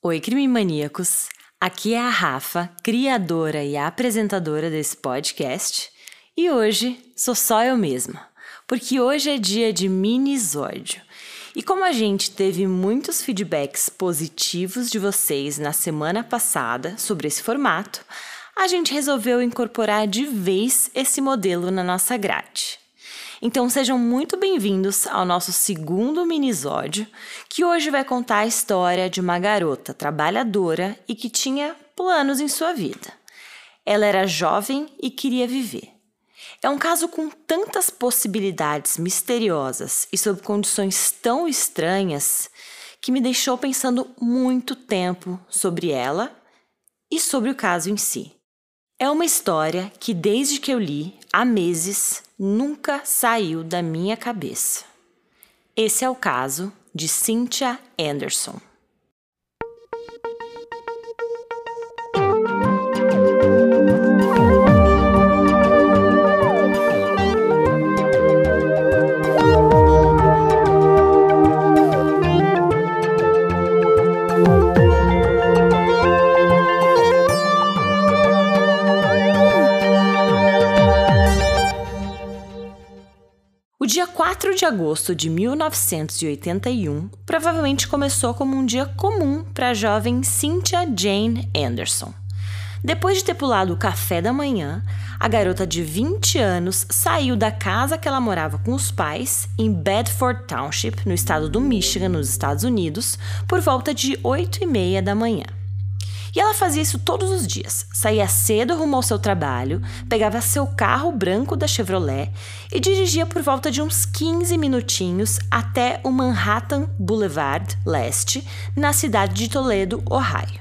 Oi, crime maníacos. Aqui é a Rafa, criadora e apresentadora desse podcast, e hoje sou só eu mesma, porque hoje é dia de minisódio. E como a gente teve muitos feedbacks positivos de vocês na semana passada sobre esse formato, a gente resolveu incorporar de vez esse modelo na nossa grade. Então sejam muito bem-vindos ao nosso segundo minisódio, que hoje vai contar a história de uma garota trabalhadora e que tinha planos em sua vida. Ela era jovem e queria viver. É um caso com tantas possibilidades misteriosas e sob condições tão estranhas que me deixou pensando muito tempo sobre ela e sobre o caso em si. É uma história que, desde que eu li, há meses, nunca saiu da minha cabeça. Esse é o caso de Cynthia Anderson. 4 de agosto de 1981 provavelmente começou como um dia comum para a jovem Cynthia Jane Anderson. Depois de ter pulado o café da manhã, a garota de 20 anos saiu da casa que ela morava com os pais, em Bedford Township, no estado do Michigan, nos Estados Unidos, por volta de 8 e meia da manhã. E ela fazia isso todos os dias. Saía cedo rumo ao seu trabalho, pegava seu carro branco da Chevrolet e dirigia por volta de uns 15 minutinhos até o Manhattan Boulevard Leste, na cidade de Toledo, Ohio.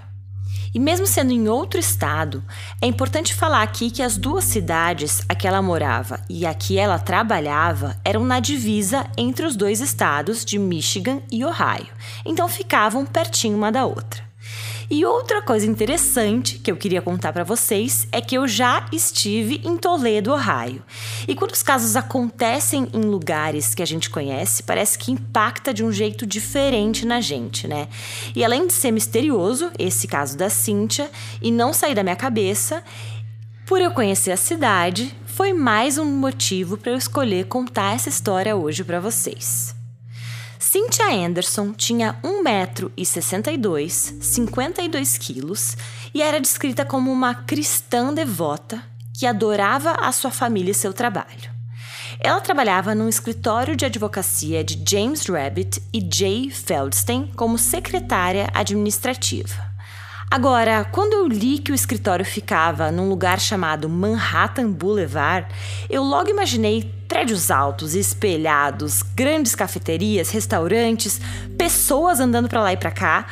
E mesmo sendo em outro estado, é importante falar aqui que as duas cidades, a que ela morava e a que ela trabalhava, eram na divisa entre os dois estados de Michigan e Ohio, então ficavam pertinho uma da outra. E outra coisa interessante que eu queria contar para vocês é que eu já estive em Toledo, Ohio. E quando os casos acontecem em lugares que a gente conhece, parece que impacta de um jeito diferente na gente, né? E além de ser misterioso, esse caso da Cíntia, e não sair da minha cabeça, por eu conhecer a cidade, foi mais um motivo para eu escolher contar essa história hoje para vocês. Cynthia Anderson tinha 1,62m, 52 quilos e era descrita como uma cristã devota que adorava a sua família e seu trabalho. Ela trabalhava num escritório de advocacia de James Rabbit e Jay Feldstein como secretária administrativa. Agora, quando eu li que o escritório ficava num lugar chamado Manhattan Boulevard, eu logo imaginei prédios altos, espelhados, grandes cafeterias, restaurantes, pessoas andando para lá e para cá.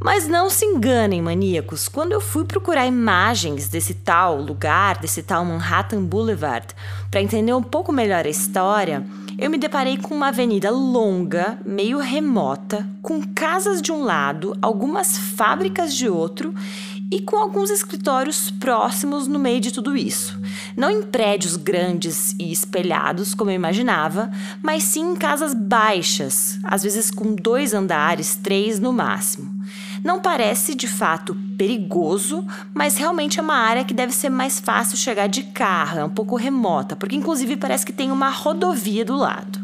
Mas não se enganem, maníacos, quando eu fui procurar imagens desse tal lugar, desse tal Manhattan Boulevard, para entender um pouco melhor a história, eu me deparei com uma avenida longa, meio remota, com casas de um lado, algumas fábricas de outro e com alguns escritórios próximos no meio de tudo isso. Não em prédios grandes e espelhados, como eu imaginava, mas sim em casas baixas, às vezes com dois andares, três no máximo. Não parece de fato perigoso, mas realmente é uma área que deve ser mais fácil chegar de carro, é um pouco remota, porque inclusive parece que tem uma rodovia do lado.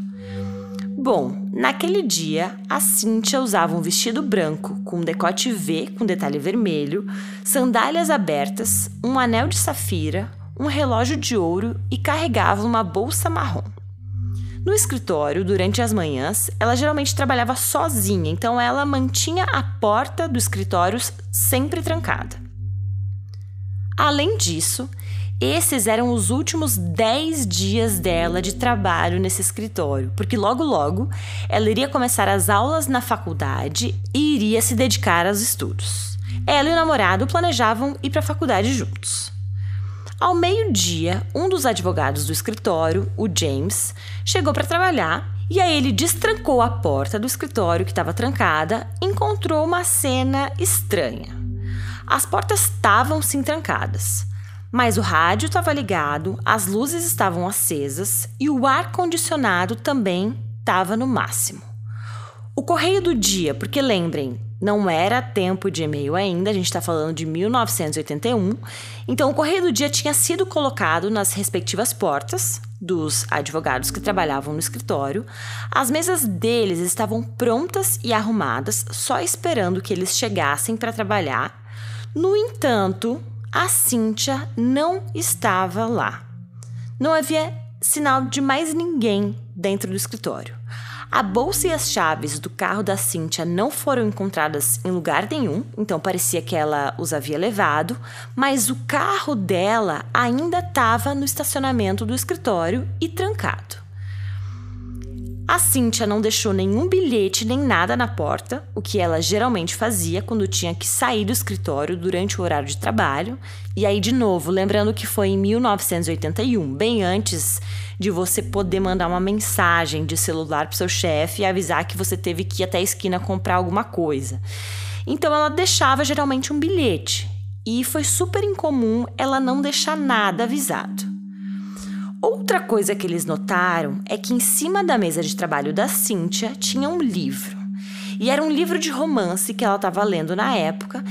Bom, naquele dia, a Cíntia usava um vestido branco com decote V com detalhe vermelho, sandálias abertas, um anel de safira, um relógio de ouro e carregava uma bolsa marrom. No escritório, durante as manhãs, ela geralmente trabalhava sozinha, então ela mantinha a porta do escritório sempre trancada. Além disso, esses eram os últimos 10 dias dela de trabalho nesse escritório, porque logo logo ela iria começar as aulas na faculdade e iria se dedicar aos estudos. Ela e o namorado planejavam ir para a faculdade juntos. Ao meio-dia, um dos advogados do escritório, o James, chegou para trabalhar e aí ele destrancou a porta do escritório que estava trancada encontrou uma cena estranha. As portas estavam sim trancadas, mas o rádio estava ligado, as luzes estavam acesas e o ar condicionado também estava no máximo. O correio do dia, porque lembrem, Não era tempo de e-mail ainda, a gente está falando de 1981. Então, o correio do dia tinha sido colocado nas respectivas portas dos advogados que trabalhavam no escritório. As mesas deles estavam prontas e arrumadas, só esperando que eles chegassem para trabalhar. No entanto, a Cíntia não estava lá. Não havia sinal de mais ninguém dentro do escritório. A bolsa e as chaves do carro da Cíntia não foram encontradas em lugar nenhum, então parecia que ela os havia levado, mas o carro dela ainda estava no estacionamento do escritório e trancado. A Cíntia não deixou nenhum bilhete nem nada na porta, o que ela geralmente fazia quando tinha que sair do escritório durante o horário de trabalho. E aí, de novo, lembrando que foi em 1981, bem antes de você poder mandar uma mensagem de celular para seu chefe e avisar que você teve que ir até a esquina comprar alguma coisa. Então, ela deixava geralmente um bilhete. E foi super incomum ela não deixar nada avisado. Outra coisa que eles notaram é que em cima da mesa de trabalho da Cíntia tinha um livro. E era um livro de romance que ela estava lendo na época.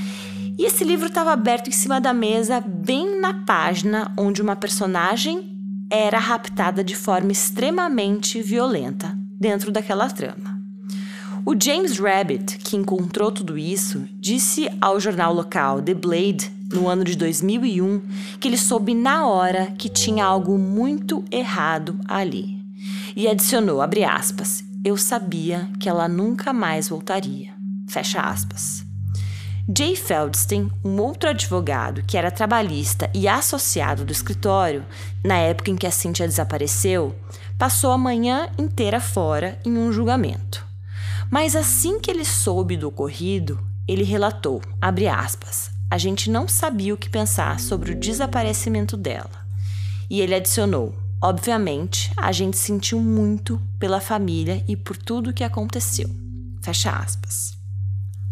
E esse livro estava aberto em cima da mesa, bem na página onde uma personagem era raptada de forma extremamente violenta dentro daquela trama. O James Rabbit, que encontrou tudo isso, disse ao jornal local The Blade no ano de 2001, que ele soube na hora que tinha algo muito errado ali. E adicionou, abre aspas, eu sabia que ela nunca mais voltaria. Fecha aspas. Jay Feldstein, um outro advogado que era trabalhista e associado do escritório, na época em que a Cynthia desapareceu, passou a manhã inteira fora em um julgamento. Mas assim que ele soube do ocorrido, ele relatou, abre aspas, a gente não sabia o que pensar sobre o desaparecimento dela. E ele adicionou: Obviamente, a gente sentiu muito pela família e por tudo o que aconteceu. Fecha aspas.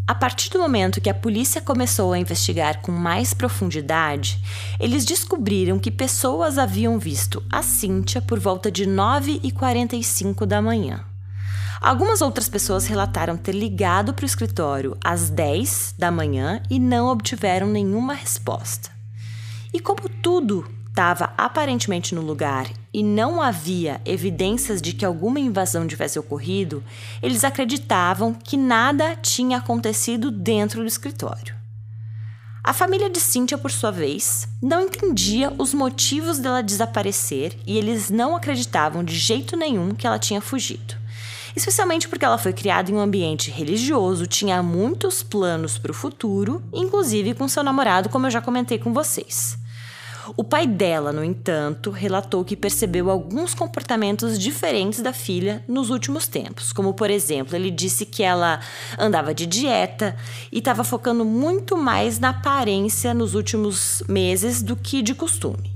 A partir do momento que a polícia começou a investigar com mais profundidade, eles descobriram que pessoas haviam visto a Cíntia por volta de 9h45 da manhã. Algumas outras pessoas relataram ter ligado para o escritório às 10 da manhã e não obtiveram nenhuma resposta. E como tudo estava aparentemente no lugar e não havia evidências de que alguma invasão tivesse ocorrido, eles acreditavam que nada tinha acontecido dentro do escritório. A família de Cynthia, por sua vez, não entendia os motivos dela desaparecer e eles não acreditavam de jeito nenhum que ela tinha fugido especialmente porque ela foi criada em um ambiente religioso, tinha muitos planos para o futuro, inclusive com seu namorado, como eu já comentei com vocês. O pai dela, no entanto, relatou que percebeu alguns comportamentos diferentes da filha nos últimos tempos, como por exemplo, ele disse que ela andava de dieta e estava focando muito mais na aparência nos últimos meses do que de costume.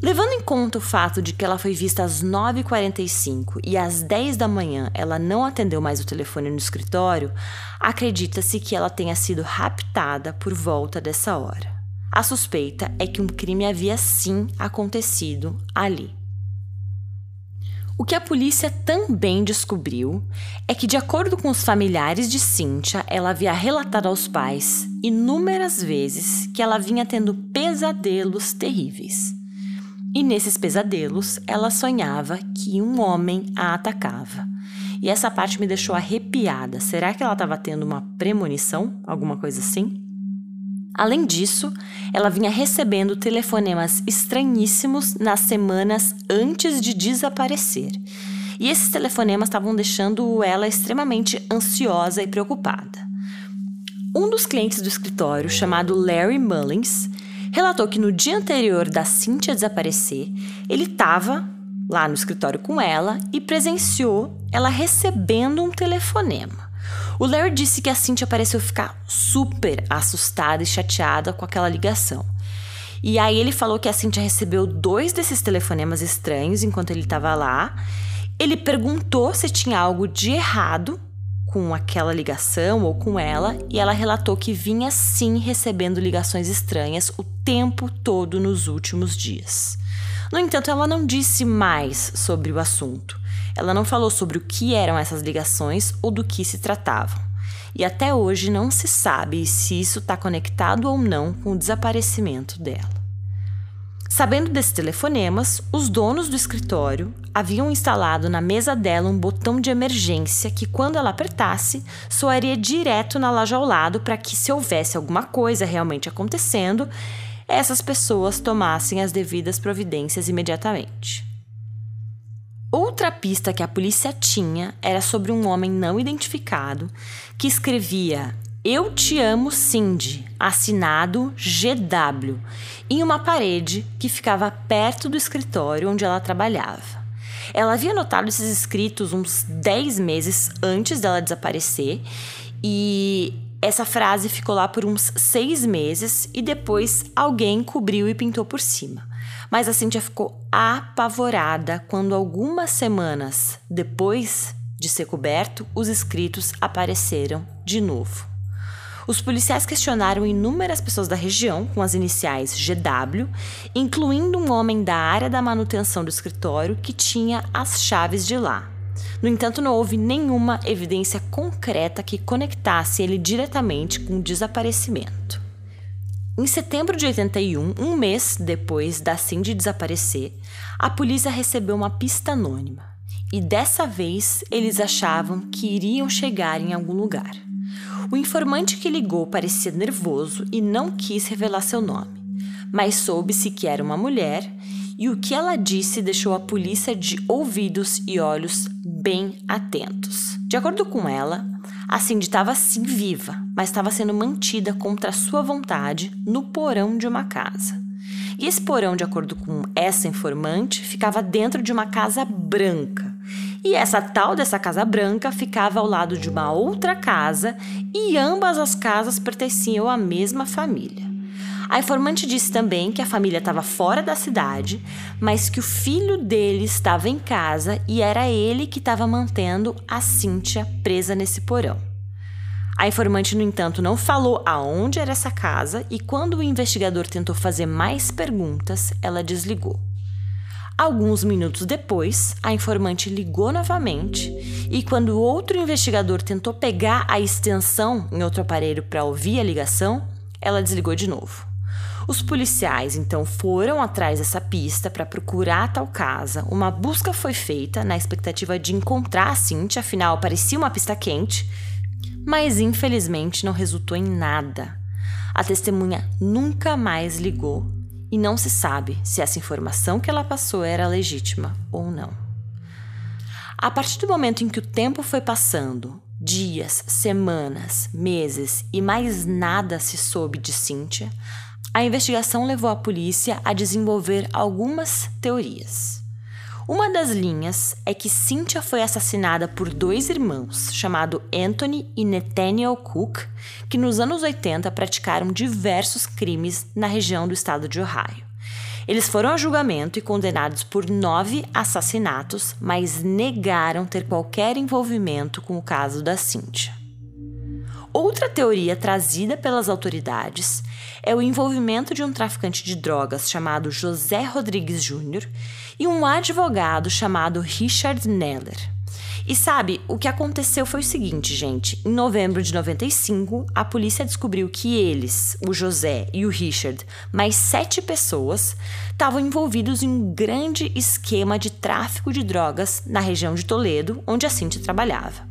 Levando em conta o fato de que ela foi vista às 9h45 e às 10 da manhã ela não atendeu mais o telefone no escritório, acredita-se que ela tenha sido raptada por volta dessa hora. A suspeita é que um crime havia sim acontecido ali. O que a polícia também descobriu é que, de acordo com os familiares de Cynthia, ela havia relatado aos pais inúmeras vezes que ela vinha tendo pesadelos terríveis. E nesses pesadelos, ela sonhava que um homem a atacava. E essa parte me deixou arrepiada. Será que ela estava tendo uma premonição? Alguma coisa assim? Além disso, ela vinha recebendo telefonemas estranhíssimos nas semanas antes de desaparecer. E esses telefonemas estavam deixando ela extremamente ansiosa e preocupada. Um dos clientes do escritório, chamado Larry Mullins, relatou que no dia anterior da Cynthia desaparecer, ele estava lá no escritório com ela e presenciou ela recebendo um telefonema. O Larry disse que a Cynthia pareceu ficar super assustada e chateada com aquela ligação. E aí ele falou que a Cynthia recebeu dois desses telefonemas estranhos enquanto ele estava lá. Ele perguntou se tinha algo de errado com aquela ligação ou com ela, e ela relatou que vinha sim recebendo ligações estranhas o tempo todo nos últimos dias. No entanto, ela não disse mais sobre o assunto. Ela não falou sobre o que eram essas ligações ou do que se tratavam. e até hoje não se sabe se isso está conectado ou não com o desaparecimento dela. Sabendo desses telefonemas, os donos do escritório haviam instalado na mesa dela um botão de emergência que, quando ela apertasse, soaria direto na loja ao lado para que, se houvesse alguma coisa realmente acontecendo, essas pessoas tomassem as devidas providências imediatamente. Outra pista que a polícia tinha era sobre um homem não identificado que escrevia Eu te amo, Cindy, assinado GW, em uma parede que ficava perto do escritório onde ela trabalhava. Ela havia notado esses escritos uns 10 meses antes dela desaparecer e essa frase ficou lá por uns seis meses e depois alguém cobriu e pintou por cima. Mas a Cynthia ficou apavorada quando algumas semanas depois de ser coberto, os escritos apareceram de novo. Os policiais questionaram inúmeras pessoas da região com as iniciais GW, incluindo um homem da área da manutenção do escritório que tinha as chaves de lá. No entanto, não houve nenhuma evidência concreta que conectasse ele diretamente com o desaparecimento. Em setembro de 81, um mês depois da Cindy desaparecer, a polícia recebeu uma pista anônima. E dessa vez eles achavam que iriam chegar em algum lugar. O informante que ligou parecia nervoso e não quis revelar seu nome, mas soube-se que era uma mulher e o que ela disse deixou a polícia de ouvidos e olhos bem atentos. De acordo com ela, a Cindy estava sim viva, mas estava sendo mantida contra sua vontade no porão de uma casa. E esse porão, de acordo com essa informante, ficava dentro de uma casa branca. E essa tal dessa casa branca ficava ao lado de uma outra casa e ambas as casas pertenciam à mesma família. A informante disse também que a família estava fora da cidade, mas que o filho dele estava em casa e era ele que estava mantendo a Cíntia presa nesse porão. A informante, no entanto, não falou aonde era essa casa e quando o investigador tentou fazer mais perguntas, ela desligou. Alguns minutos depois, a informante ligou novamente e, quando outro investigador tentou pegar a extensão em outro aparelho para ouvir a ligação, ela desligou de novo. Os policiais então foram atrás dessa pista para procurar tal casa. Uma busca foi feita na expectativa de encontrar a Cintia, afinal parecia uma pista quente, mas infelizmente não resultou em nada. A testemunha nunca mais ligou e não se sabe se essa informação que ela passou era legítima ou não. A partir do momento em que o tempo foi passando, dias, semanas, meses e mais nada se soube de Cíntia, a investigação levou a polícia a desenvolver algumas teorias. Uma das linhas é que Cynthia foi assassinada por dois irmãos, chamados Anthony e Nathaniel Cook, que nos anos 80 praticaram diversos crimes na região do estado de Ohio. Eles foram a julgamento e condenados por nove assassinatos, mas negaram ter qualquer envolvimento com o caso da Cynthia. Outra teoria trazida pelas autoridades é o envolvimento de um traficante de drogas chamado José Rodrigues Jr. e um advogado chamado Richard Neller. E sabe, o que aconteceu foi o seguinte, gente. Em novembro de 95, a polícia descobriu que eles, o José e o Richard, mais sete pessoas, estavam envolvidos em um grande esquema de tráfico de drogas na região de Toledo, onde a Cintia trabalhava.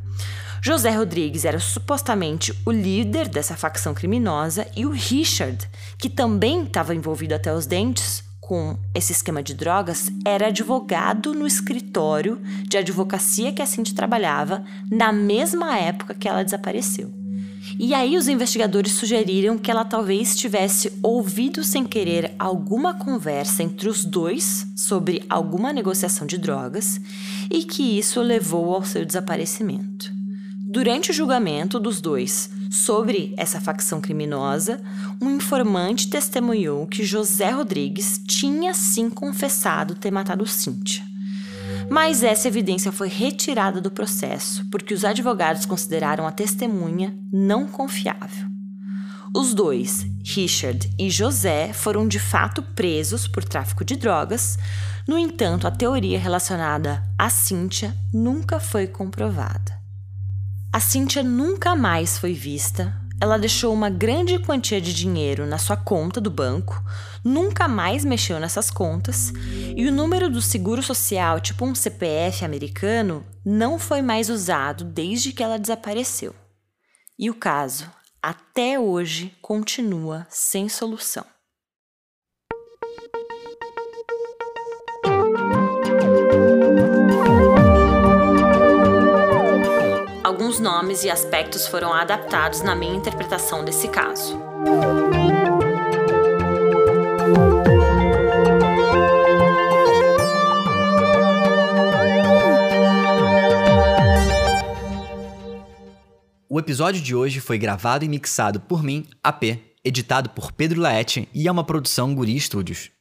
José Rodrigues era supostamente o líder dessa facção criminosa e o Richard, que também estava envolvido até os dentes com esse esquema de drogas, era advogado no escritório de advocacia que a Cindy trabalhava na mesma época que ela desapareceu. E aí os investigadores sugeriram que ela talvez tivesse ouvido sem querer alguma conversa entre os dois sobre alguma negociação de drogas e que isso levou ao seu desaparecimento. Durante o julgamento dos dois sobre essa facção criminosa, um informante testemunhou que José Rodrigues tinha sim confessado ter matado Cíntia. Mas essa evidência foi retirada do processo porque os advogados consideraram a testemunha não confiável. Os dois, Richard e José, foram de fato presos por tráfico de drogas. No entanto, a teoria relacionada a Cíntia nunca foi comprovada. A Cynthia nunca mais foi vista. Ela deixou uma grande quantia de dinheiro na sua conta do banco, nunca mais mexeu nessas contas, e o número do seguro social, tipo um CPF americano, não foi mais usado desde que ela desapareceu. E o caso, até hoje, continua sem solução. Alguns nomes e aspectos foram adaptados na minha interpretação desse caso. O episódio de hoje foi gravado e mixado por mim, AP, editado por Pedro Laete e é uma produção Guri Studios.